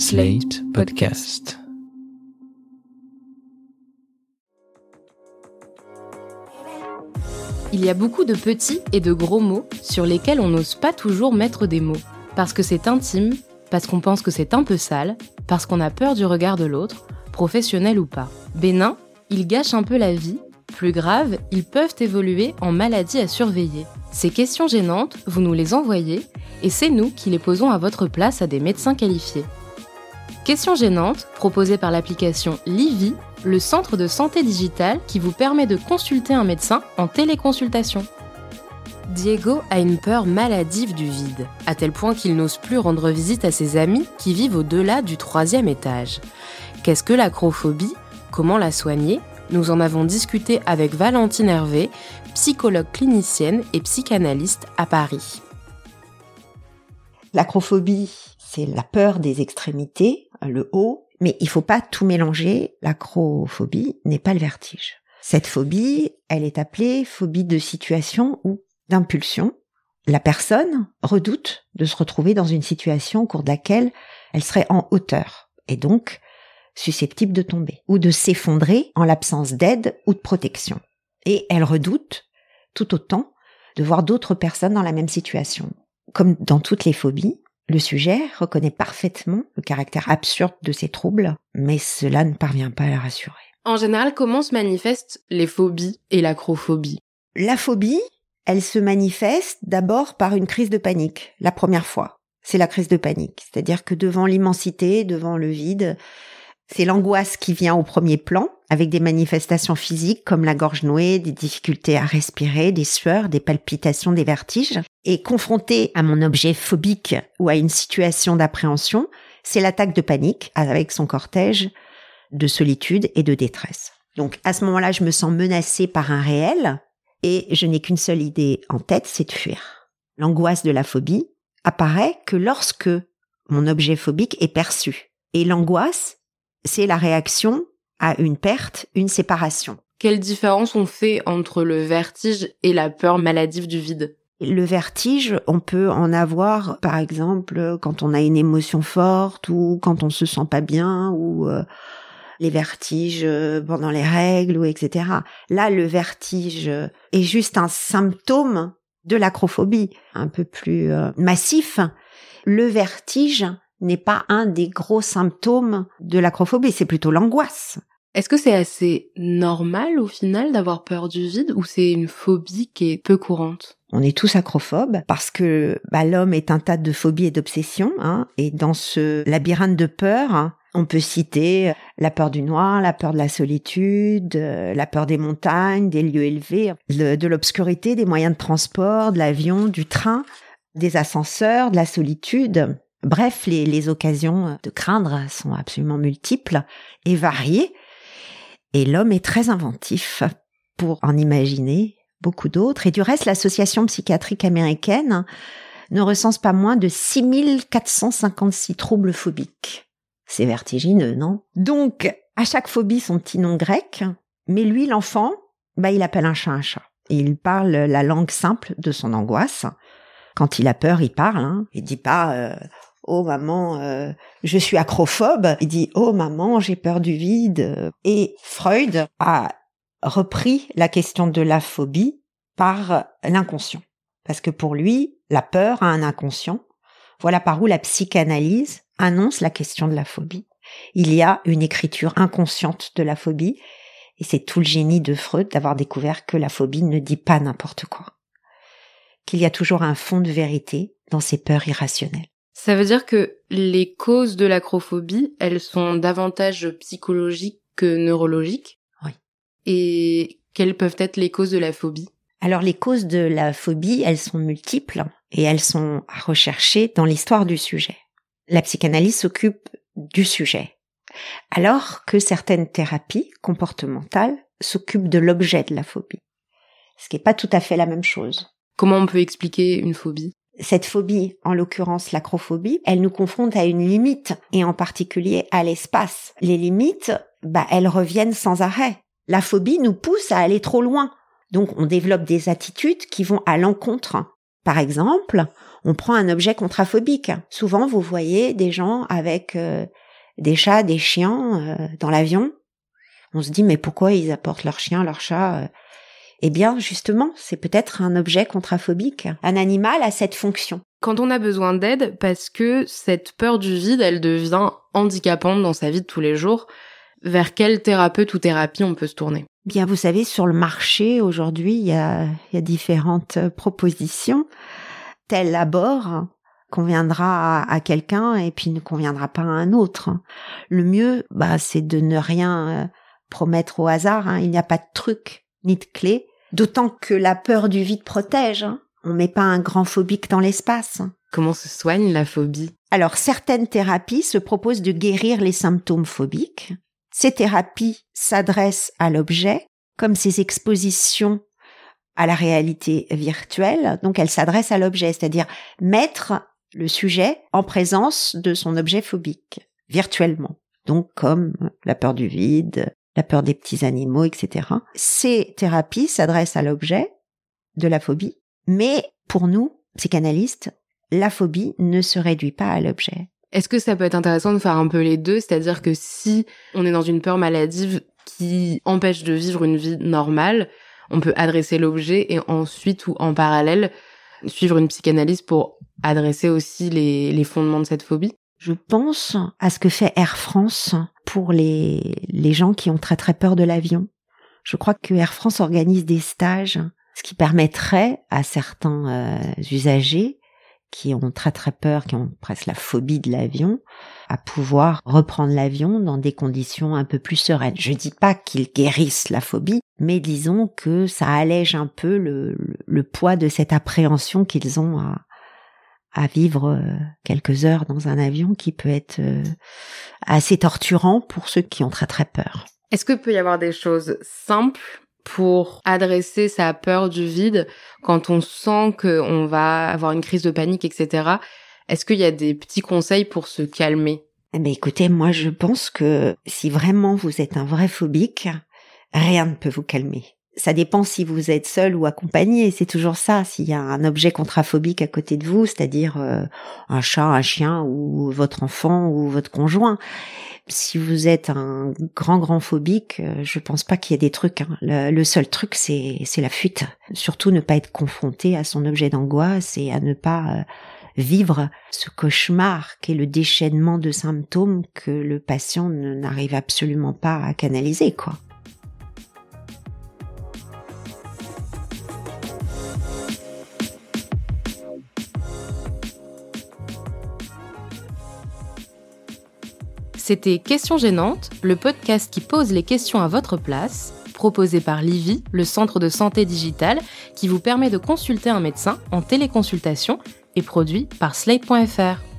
Slate Podcast. Il y a beaucoup de petits et de gros mots sur lesquels on n'ose pas toujours mettre des mots. Parce que c'est intime, parce qu'on pense que c'est un peu sale, parce qu'on a peur du regard de l'autre, professionnel ou pas. Bénin, ils gâchent un peu la vie. Plus grave, ils peuvent évoluer en maladie à surveiller. Ces questions gênantes, vous nous les envoyez, et c'est nous qui les posons à votre place à des médecins qualifiés. Questions gênantes, proposées par l'application Livy, le centre de santé digitale qui vous permet de consulter un médecin en téléconsultation. Diego a une peur maladive du vide, à tel point qu'il n'ose plus rendre visite à ses amis qui vivent au-delà du troisième étage. Qu'est-ce que l'acrophobie? Comment la soigner? Nous en avons discuté avec Valentine Hervé, psychologue clinicienne et psychanalyste à Paris. L'acrophobie, c'est la peur des extrémités, le haut, mais il faut pas tout mélanger. L'acrophobie n'est pas le vertige. Cette phobie, elle est appelée phobie de situation ou d'impulsion. La personne redoute de se retrouver dans une situation au cours de laquelle elle serait en hauteur et donc susceptible de tomber ou de s'effondrer en l'absence d'aide ou de protection. Et elle redoute tout autant de voir d'autres personnes dans la même situation. Comme dans toutes les phobies, le sujet reconnaît parfaitement le caractère absurde de ces troubles, mais cela ne parvient pas à la rassurer. En général, comment se manifestent les phobies et l'acrophobie? La phobie, elle se manifeste d'abord par une crise de panique, la première fois. C'est la crise de panique, c'est-à-dire que devant l'immensité, devant le vide, c'est l'angoisse qui vient au premier plan, avec des manifestations physiques comme la gorge nouée, des difficultés à respirer, des sueurs, des palpitations, des vertiges. Et confronté à mon objet phobique ou à une situation d'appréhension, c'est l'attaque de panique avec son cortège de solitude et de détresse. Donc à ce moment-là, je me sens menacée par un réel et je n'ai qu'une seule idée en tête, c'est de fuir. L'angoisse de la phobie apparaît que lorsque mon objet phobique est perçu. Et l'angoisse, c'est la réaction à une perte, une séparation. Quelle différence on fait entre le vertige et la peur maladive du vide? Le vertige, on peut en avoir, par exemple, quand on a une émotion forte ou quand on se sent pas bien ou euh, les vertiges euh, pendant les règles ou etc. Là, le vertige est juste un symptôme de l'acrophobie, un peu plus euh, massif. Le vertige n'est pas un des gros symptômes de l'acrophobie, c'est plutôt l'angoisse. Est-ce que c'est assez normal au final d'avoir peur du vide ou c'est une phobie qui est peu courante? On est tous acrophobes parce que bah, l'homme est un tas de phobies et d'obsessions. Hein, et dans ce labyrinthe de peur, hein, on peut citer la peur du noir, la peur de la solitude, euh, la peur des montagnes, des lieux élevés, de l'obscurité, des moyens de transport, de l'avion, du train, des ascenseurs, de la solitude. Bref, les, les occasions de craindre sont absolument multiples et variées. Et l'homme est très inventif pour en imaginer beaucoup d'autres. Et du reste, l'association psychiatrique américaine ne recense pas moins de 6456 troubles phobiques. C'est vertigineux, non? Donc, à chaque phobie son petit nom grec, mais lui, l'enfant, bah, il appelle un chat un chat. il parle la langue simple de son angoisse. Quand il a peur, il parle. Hein. Il dit pas euh, Oh maman, euh, je suis acrophobe. Il dit Oh maman, j'ai peur du vide. Et Freud a repris la question de la phobie par l'inconscient. Parce que pour lui, la peur a un inconscient. Voilà par où la psychanalyse annonce la question de la phobie. Il y a une écriture inconsciente de la phobie, et c'est tout le génie de Freud d'avoir découvert que la phobie ne dit pas n'importe quoi. Qu'il y a toujours un fond de vérité dans ces peurs irrationnelles. Ça veut dire que les causes de l'acrophobie, elles sont davantage psychologiques que neurologiques. Oui. Et quelles peuvent être les causes de la phobie? Alors les causes de la phobie, elles sont multiples et elles sont à rechercher dans l'histoire du sujet. La psychanalyse s'occupe du sujet, alors que certaines thérapies comportementales s'occupent de l'objet de la phobie, ce qui n'est pas tout à fait la même chose. Comment on peut expliquer une phobie? Cette phobie, en l'occurrence l'acrophobie, elle nous confronte à une limite, et en particulier à l'espace. Les limites, bah, elles reviennent sans arrêt. La phobie nous pousse à aller trop loin. Donc on développe des attitudes qui vont à l'encontre. Par exemple, On prend un objet contraphobique. Souvent, vous voyez des gens avec euh, des chats, des chiens euh, dans l'avion. On se dit mais pourquoi ils apportent leurs chiens, leurs chats Eh bien, justement, c'est peut-être un objet contraphobique. Un animal a cette fonction. Quand on a besoin d'aide, parce que cette peur du vide, elle devient handicapante dans sa vie de tous les jours, vers quel thérapeute ou thérapie on peut se tourner? Bien, vous savez, sur le marché aujourd'hui, il y a, il y a différentes propositions. Tel abord conviendra à, quelqu'un et puis ne conviendra pas à un autre. Le mieux, bah, c'est de ne rien euh, promettre au hasard. Hein. Il n'y a pas de truc ni de clé. D'autant que la peur du vide protège. Hein. On met pas un grand phobique dans l'espace. Comment se soigne la phobie? Alors, certaines thérapies se proposent de guérir les symptômes phobiques. Ces thérapies s'adressent à l'objet, comme ces expositions à la réalité virtuelle. Donc, elles s'adressent à l'objet, c'est-à-dire mettre le sujet en présence de son objet phobique, virtuellement. Donc, comme la peur du vide, la peur des petits animaux, etc. Ces thérapies s'adressent à l'objet de la phobie, mais pour nous, psychanalystes, la phobie ne se réduit pas à l'objet. Est-ce que ça peut être intéressant de faire un peu les deux? C'est-à-dire que si on est dans une peur maladive qui empêche de vivre une vie normale, on peut adresser l'objet et ensuite ou en parallèle suivre une psychanalyse pour adresser aussi les, les fondements de cette phobie? Je pense à ce que fait Air France pour les, les gens qui ont très très peur de l'avion. Je crois que Air France organise des stages, ce qui permettrait à certains euh, usagers qui ont très très peur, qui ont presque la phobie de l'avion, à pouvoir reprendre l'avion dans des conditions un peu plus sereines. Je dis pas qu'ils guérissent la phobie, mais disons que ça allège un peu le, le, poids de cette appréhension qu'ils ont à, à vivre euh, quelques heures dans un avion qui peut être euh, assez torturant pour ceux qui ont très très peur. Est-ce que peut y avoir des choses simples pour adresser sa peur du vide quand on sent qu'on va avoir une crise de panique, etc. Est-ce qu'il y a des petits conseils pour se calmer? Eh ben écoutez, moi je pense que si vraiment vous êtes un vrai phobique, rien ne peut vous calmer. Ça dépend si vous êtes seul ou accompagné, c'est toujours ça. S'il y a un objet contraphobique à côté de vous, c'est-à-dire euh, un chat, un chien ou votre enfant ou votre conjoint, si vous êtes un grand grand phobique, euh, je pense pas qu'il y ait des trucs. Hein. Le, seul truc, c'est c'est la fuite. Surtout ne pas être confronté à son objet d'angoisse et à ne pas euh, vivre ce cauchemar qui est le déchaînement de symptômes que le patient n'arrive absolument pas à canaliser, quoi. C'était Questions gênantes, le podcast qui pose les questions à votre place, proposé par Livy, le centre de santé digitale, qui vous permet de consulter un médecin en téléconsultation et produit par Slate.fr.